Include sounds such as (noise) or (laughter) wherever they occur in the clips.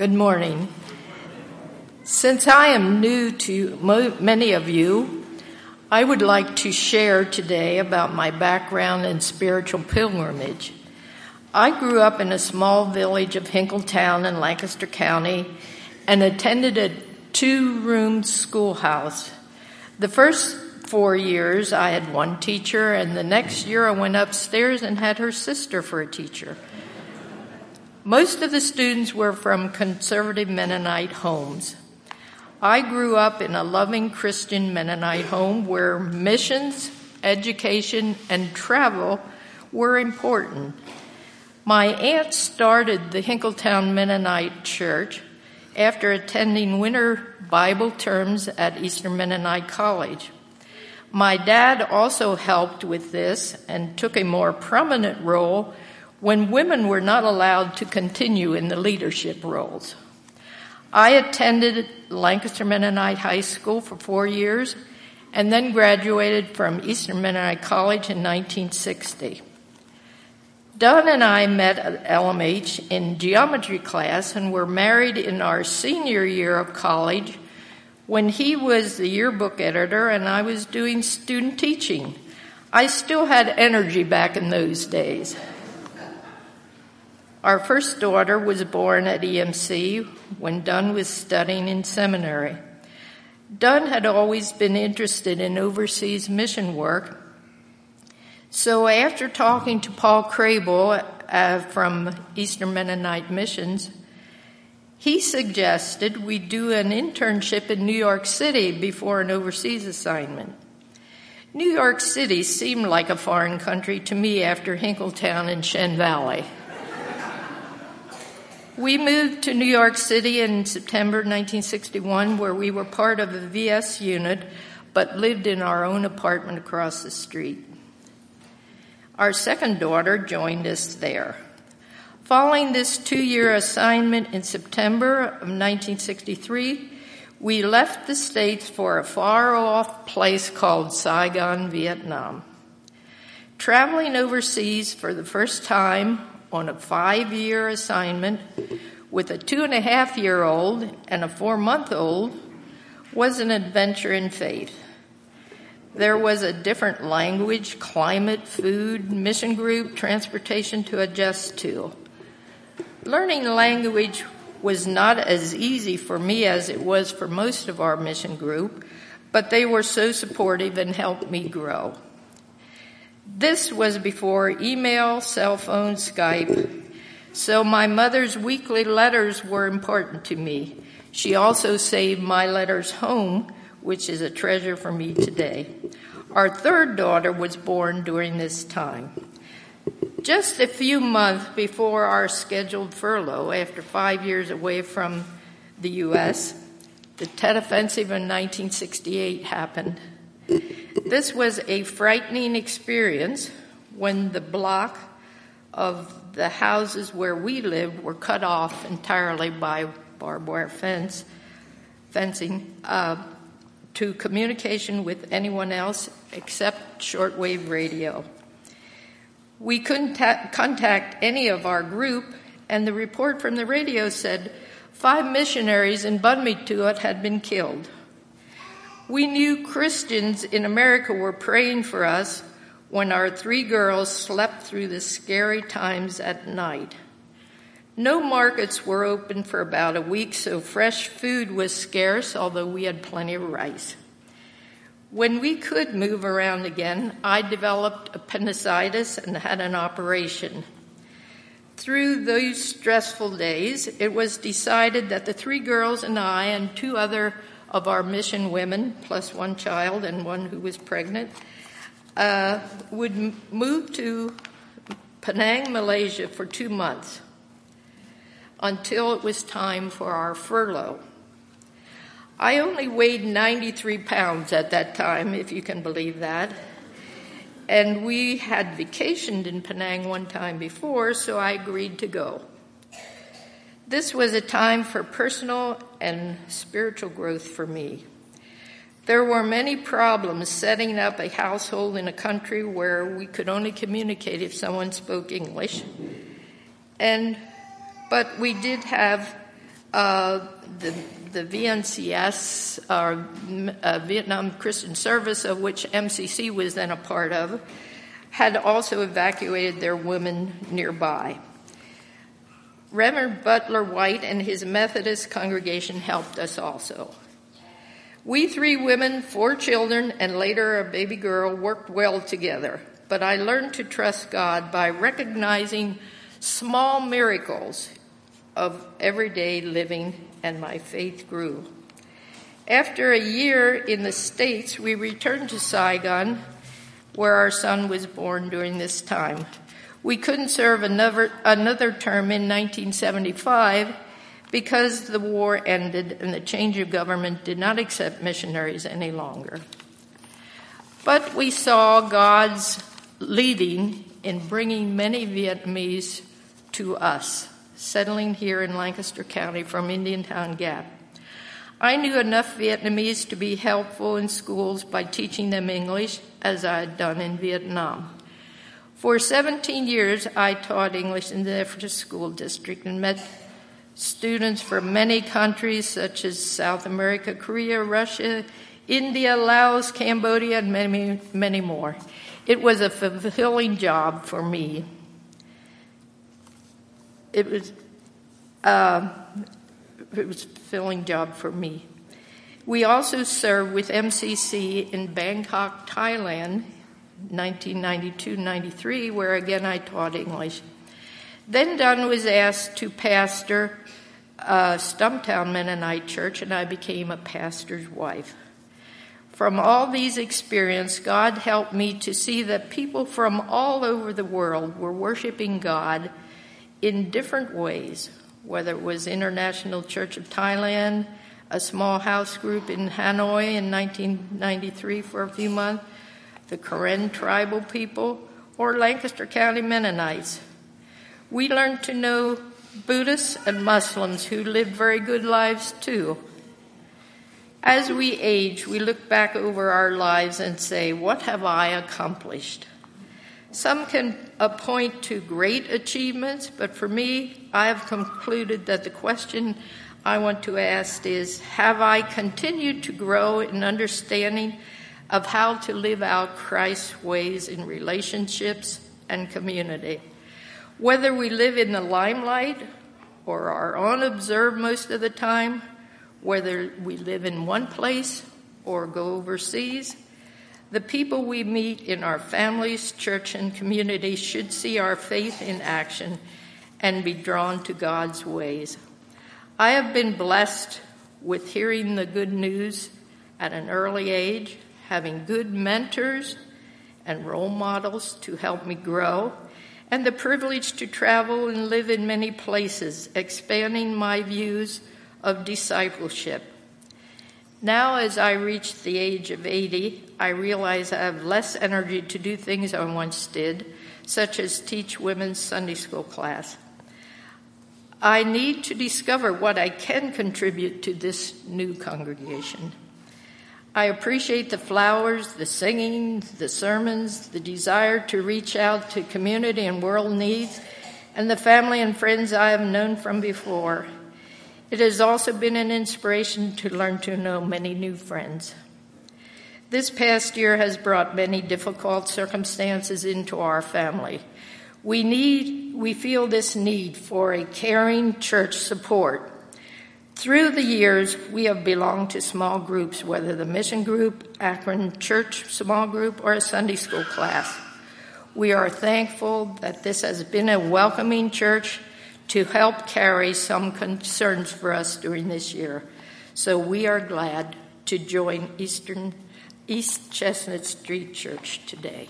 Good morning. Since I am new to mo- many of you, I would like to share today about my background in spiritual pilgrimage. I grew up in a small village of Hinkletown in Lancaster County and attended a two room schoolhouse. The first four years I had one teacher, and the next year I went upstairs and had her sister for a teacher. Most of the students were from conservative Mennonite homes. I grew up in a loving Christian Mennonite home where missions, education, and travel were important. My aunt started the Hinkletown Mennonite Church after attending winter Bible terms at Eastern Mennonite College. My dad also helped with this and took a more prominent role when women were not allowed to continue in the leadership roles. I attended Lancaster Mennonite High School for four years and then graduated from Eastern Mennonite College in 1960. Don and I met at LMH in geometry class and were married in our senior year of college when he was the yearbook editor and I was doing student teaching. I still had energy back in those days. Our first daughter was born at EMC when Don was studying in seminary. Don had always been interested in overseas mission work. So after talking to Paul Kraybill uh, from Eastern Mennonite Missions, he suggested we do an internship in New York City before an overseas assignment. New York City seemed like a foreign country to me after Hinkletown and Shen Valley. We moved to New York City in September 1961, where we were part of a VS unit, but lived in our own apartment across the street. Our second daughter joined us there. Following this two year assignment in September of 1963, we left the States for a far off place called Saigon, Vietnam. Traveling overseas for the first time on a five year assignment with a two and a half year old and a four month old was an adventure in faith. There was a different language, climate, food, mission group, transportation to adjust to. Learning language was not as easy for me as it was for most of our mission group, but they were so supportive and helped me grow. This was before email, cell phone, Skype. So my mother's weekly letters were important to me. She also saved my letters home, which is a treasure for me today. Our third daughter was born during this time. Just a few months before our scheduled furlough, after five years away from the U.S., the Tet Offensive in 1968 happened. This was a frightening experience when the block of the houses where we lived were cut off entirely by barbed wire fence, fencing uh, to communication with anyone else except shortwave radio. We couldn't ta- contact any of our group, and the report from the radio said five missionaries in Ban Me Thuot had been killed. We knew Christians in America were praying for us when our three girls slept through the scary times at night. No markets were open for about a week, so fresh food was scarce, although we had plenty of rice. When we could move around again, I developed appendicitis and had an operation. Through those stressful days, it was decided that the three girls and I and two other of our mission women, plus one child and one who was pregnant, uh, would move to Penang, Malaysia for two months until it was time for our furlough. I only weighed 93 pounds at that time, if you can believe that. And we had vacationed in Penang one time before, so I agreed to go. This was a time for personal and spiritual growth for me. There were many problems setting up a household in a country where we could only communicate if someone spoke English. And, but we did have Uh, the, the VNCS, or uh, Vietnam Christian Service, of which MCC was then a part of, had also evacuated their women nearby. Reverend Butler White and his Methodist congregation helped us also. We three women, four children, and later a baby girl worked well together, but I learned to trust God by recognizing small miracles of everyday living, and my faith grew. After a year in the States, we returned to Saigon, where our son was born during this time. We couldn't serve another, another term in 1975 because the war ended and the change of government did not accept missionaries any longer. But we saw God's leading in bringing many Vietnamese to us, settling here in Lancaster County from Indiantown Gap. I knew enough Vietnamese to be helpful in schools by teaching them English, as I had done in Vietnam. For 17 years, I taught English in the Ephrata School District and met students from many countries such as South America, Korea, Russia, India, Laos, Cambodia, and many, many more. It was a fulfilling job for me. It was, uh, it was a fulfilling job for me. We also served with MCC in Bangkok, Thailand, 1992-93, where again I taught English. Then Don was asked to pastor a Stumptown Mennonite church, and I became a pastor's wife. From all these experiences, God helped me to see that people from all over the world were worshiping God in different ways, whether it was International Church of Thailand, a small house group in Hanoi in 1993 for a few months, the Karen tribal people, or Lancaster County Mennonites we learned to know Buddhists and Muslims who lived very good lives too. As we age, we look back over our lives and say, What have I accomplished? Some can point to great achievements, but for me, I have concluded that the question I want to ask is Have I continued to grow in understanding of how to live out Christ's ways in relationships and community? Whether we live in the limelight or are unobserved most of the time, whether we live in one place or go overseas, the people we meet in our families, church, and community should see our faith in action and be drawn to God's ways. I have been blessed with hearing the good news at an early age, having good mentors and role models to help me grow and the privilege to travel and live in many places, expanding my views of discipleship. Now, as I reach the age of 80, I realize I have less energy to do things I once did, such as teach women's Sunday school class. I need to discover what I can contribute to this new congregation. I appreciate the flowers, the singing, the sermons, the desire to reach out to community and world needs, and the family and friends I have known from before. It has also been an inspiration to learn to know many new friends. This past year has brought many difficult circumstances into our family. We need, we feel this need for a caring church support through the years, we have belonged to small groups, whether the mission group, Akron church small group, or a Sunday school class. We are thankful that this has been a welcoming church to help carry some concerns for us during this year. So we are glad to join Eastern East Chestnut Street Church today.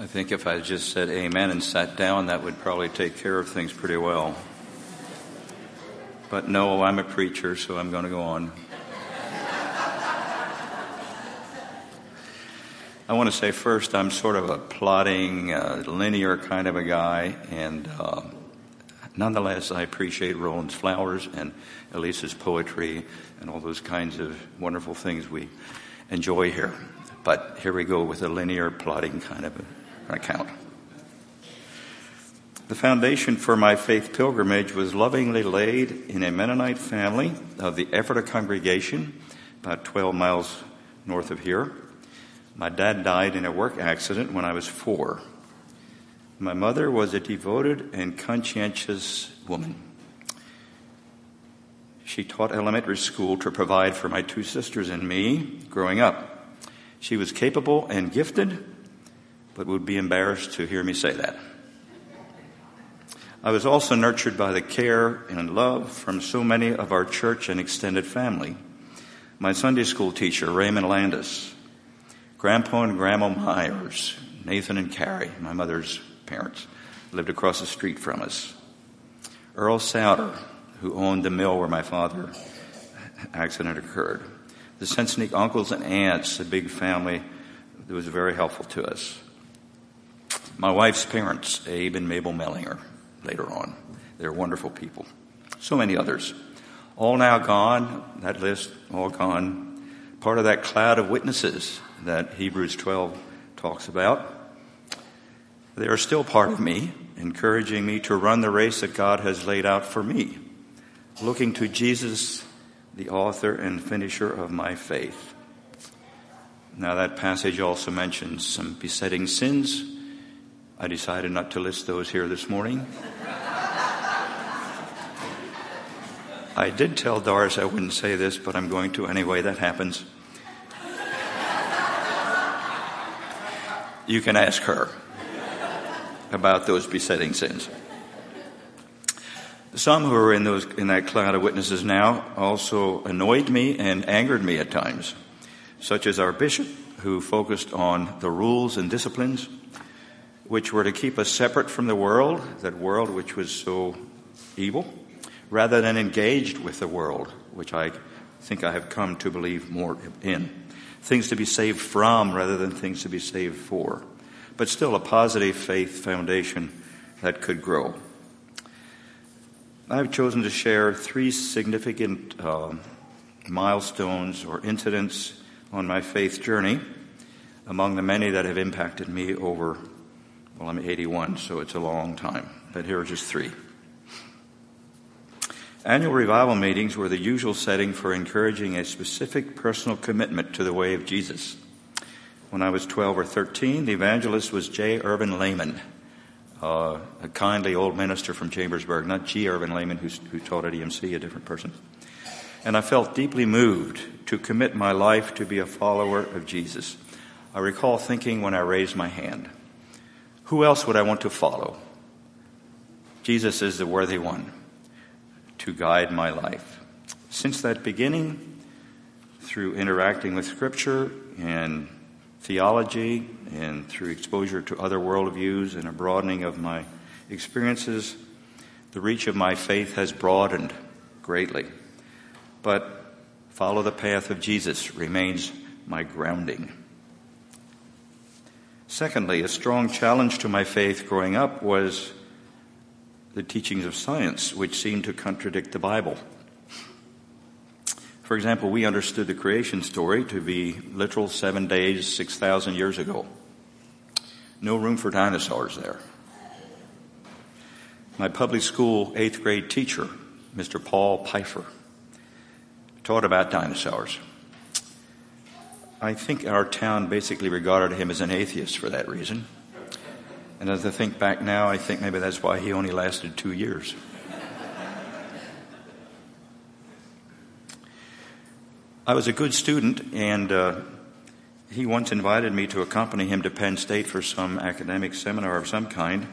I think if I just said amen and sat down, that would probably take care of things pretty well. But no, I'm a preacher, so I'm going to go on. I want to say first, I'm sort of a plotting, uh, linear kind of a guy, and uh, nonetheless, I appreciate Roland's flowers and Elisa's poetry and all those kinds of wonderful things we enjoy here. But here we go with a linear plotting kind of an account. The foundation for my faith pilgrimage was lovingly laid in a Mennonite family of the Ephrata congregation, about 12 miles north of here. My dad died in a work accident when I was four. My mother was a devoted and conscientious woman. She taught elementary school to provide for my two sisters and me growing up. She was capable and gifted, but would be embarrassed to hear me say that. I was also nurtured by the care and love from so many of our church and extended family. My Sunday school teacher, Raymond Landis, Grandpa and Grandma Myers, Nathan and Carrie, my mother's parents, lived across the street from us. Earl Souter, who owned the mill where my father accident occurred. The Sensenig uncles and aunts, a big family that was very helpful to us. My wife's parents, Abe and Mabel Mellinger, later on. They're wonderful people. So many others. All now gone, that list, all gone. Part of that cloud of witnesses that Hebrews 12 talks about. They are still part of me, encouraging me to run the race that God has laid out for me looking to Jesus, the author and finisher of my faith. Now, that passage also mentions some besetting sins. I decided not to list those here this morning. I did tell Doris I wouldn't say this, but I'm going to anyway. That happens. You can ask her about those besetting sins. Some who are in those in that cloud of witnesses now also annoyed me and angered me at times, such as our bishop, who focused on the rules and disciplines which were to keep us separate from the world, that world which was so evil, rather than engaged with the world, which I think I have come to believe more in. Things to be saved from rather than things to be saved for. But still a positive faith foundation that could grow. I've chosen to share three significant uh, milestones or incidents on my faith journey among the many that have impacted me over, well, I'm 81, so it's a long time, but here are just three. Annual revival meetings were the usual setting for encouraging a specific personal commitment to the way of Jesus. When I was 12 or 13, the evangelist was J. Irvin Lehman uh, a kindly old minister from Chambersburg, not G. Irvin Lehman, who taught at EMC, a different person. And I felt deeply moved to commit my life to be a follower of Jesus. I recall thinking when I raised my hand, who else would I want to follow? Jesus is the worthy one to guide my life. Since that beginning, through interacting with Scripture and theology and through exposure to other worldviews and a broadening of my experiences, the reach of my faith has broadened greatly. But follow the path of Jesus remains my grounding. Secondly, a strong challenge to my faith growing up was the teachings of science, which seemed to contradict the Bible. For example, we understood the creation story to be literal seven days, 6,000 years ago. No room for dinosaurs there. My public school eighth grade teacher, Mr. Paul Pfeiffer, taught about dinosaurs. I think our town basically regarded him as an atheist for that reason. And as I think back now, I think maybe that's why he only lasted two years. I was a good student, and uh, he once invited me to accompany him to Penn State for some academic seminar of some kind,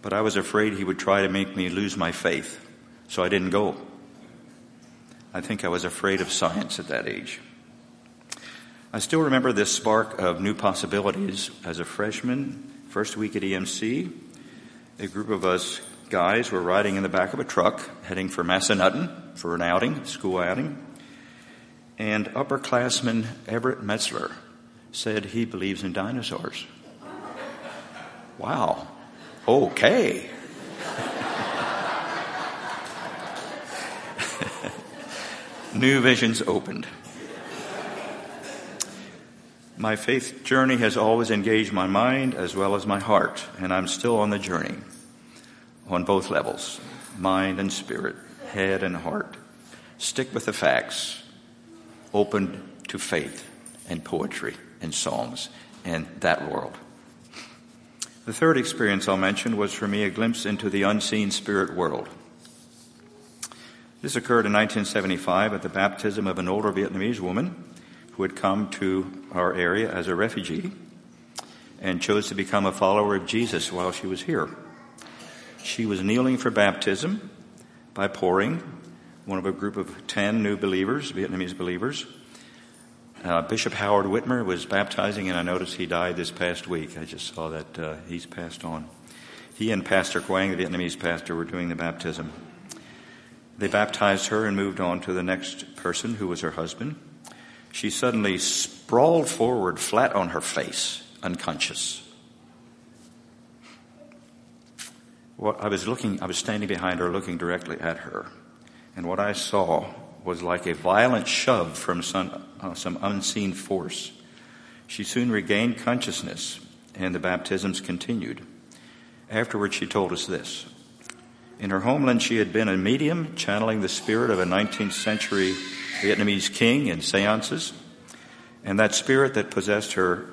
but I was afraid he would try to make me lose my faith, so I didn't go. I think I was afraid of science at that age. I still remember this spark of new possibilities as a freshman, first week at EMC. A group of us guys were riding in the back of a truck heading for Massanutten for an outing, school outing and upperclassman Everett Metzler said he believes in dinosaurs. Wow. Okay. (laughs) New visions opened. My faith journey has always engaged my mind as well as my heart, and I'm still on the journey on both levels mind and spirit, head and heart. Stick with the facts, open to faith and poetry and songs and that world. The third experience I'll mention was for me a glimpse into the unseen spirit world. This occurred in 1975 at the baptism of an older Vietnamese woman who had come to our area as a refugee and chose to become a follower of Jesus while she was here. She was kneeling for baptism by pouring, one of a group of 10 new believers, Vietnamese believers. Uh, Bishop Howard Whitmer was baptizing, and I noticed he died this past week. I just saw that uh, he's passed on. He and Pastor Quang, the Vietnamese pastor, were doing the baptism. They baptized her and moved on to the next person, who was her husband. She suddenly sprawled forward, flat on her face, unconscious. Well, I was looking, I was standing behind her, looking directly at her, and what I saw was like a violent shove from some, uh, some unseen force. She soon regained consciousness, and the baptisms continued. Afterwards, she told us this. In her homeland, she had been a medium channeling the spirit of a 19th century Vietnamese king in seances, and that spirit that possessed her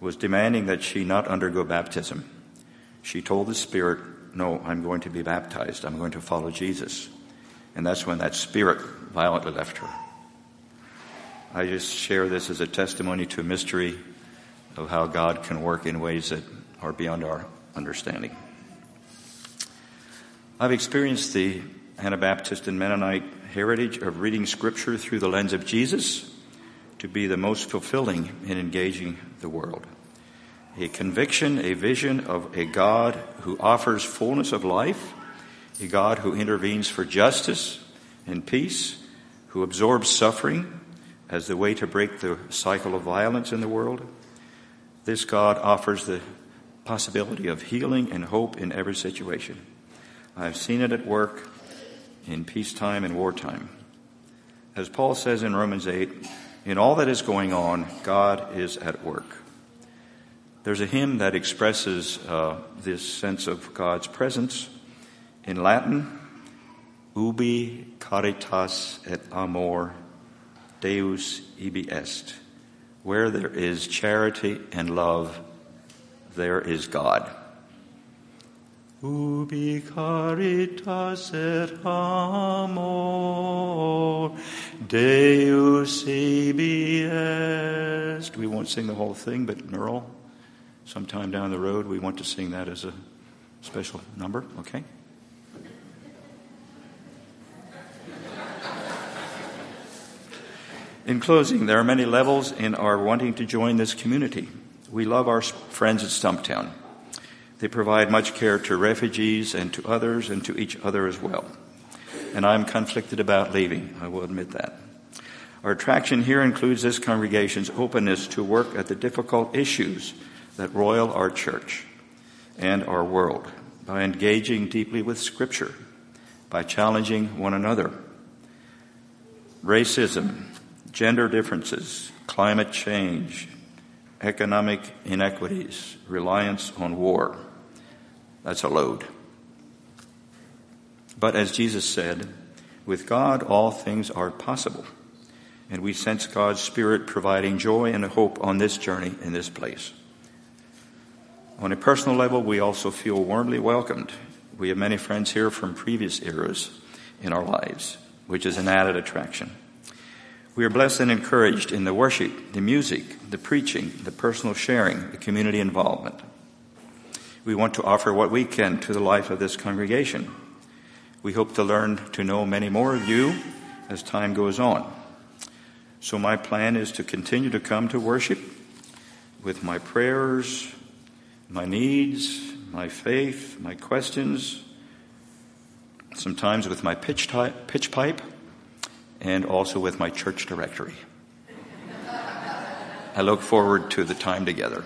was demanding that she not undergo baptism. She told the spirit, No, I'm going to be baptized. I'm going to follow Jesus. And that's when that spirit violently left her. I just share this as a testimony to a mystery of how God can work in ways that are beyond our understanding. I've experienced the Anabaptist and Mennonite heritage of reading Scripture through the lens of Jesus to be the most fulfilling in engaging the world. A conviction, a vision of a God who offers fullness of life, a God who intervenes for justice and peace, who absorbs suffering as the way to break the cycle of violence in the world. This God offers the possibility of healing and hope in every situation. I've seen it at work in peacetime and wartime. As Paul says in Romans 8, in all that is going on, God is at work. There's a hymn that expresses uh, this sense of God's presence in Latin. Ubi caritas et amor Deus ibi est. Where there is charity and love, there is God. Ubi caritas et amor Deus ibi est. We won't sing the whole thing, but Neural, sometime down the road, we want to sing that as a special number, okay? In closing, there are many levels in our wanting to join this community. We love our friends at Stumptown. They provide much care to refugees and to others and to each other as well. And I'm conflicted about leaving, I will admit that. Our attraction here includes this congregation's openness to work at the difficult issues that roil our church and our world by engaging deeply with Scripture, by challenging one another. Racism, gender differences, climate change, economic inequities, reliance on war. That's a load. But as Jesus said, with God all things are possible. And we sense God's Spirit providing joy and hope on this journey in this place. On a personal level, we also feel warmly welcomed. We have many friends here from previous eras in our lives, which is an added attraction. We are blessed and encouraged in the worship, the music, the preaching, the personal sharing, the community involvement we want to offer what we can to the life of this congregation. We hope to learn to know many more of you as time goes on. So, my plan is to continue to come to worship with my prayers, my needs, my faith, my questions, sometimes with my pitch, type, pitch pipe, and also with my church directory. (laughs) I look forward to the time together.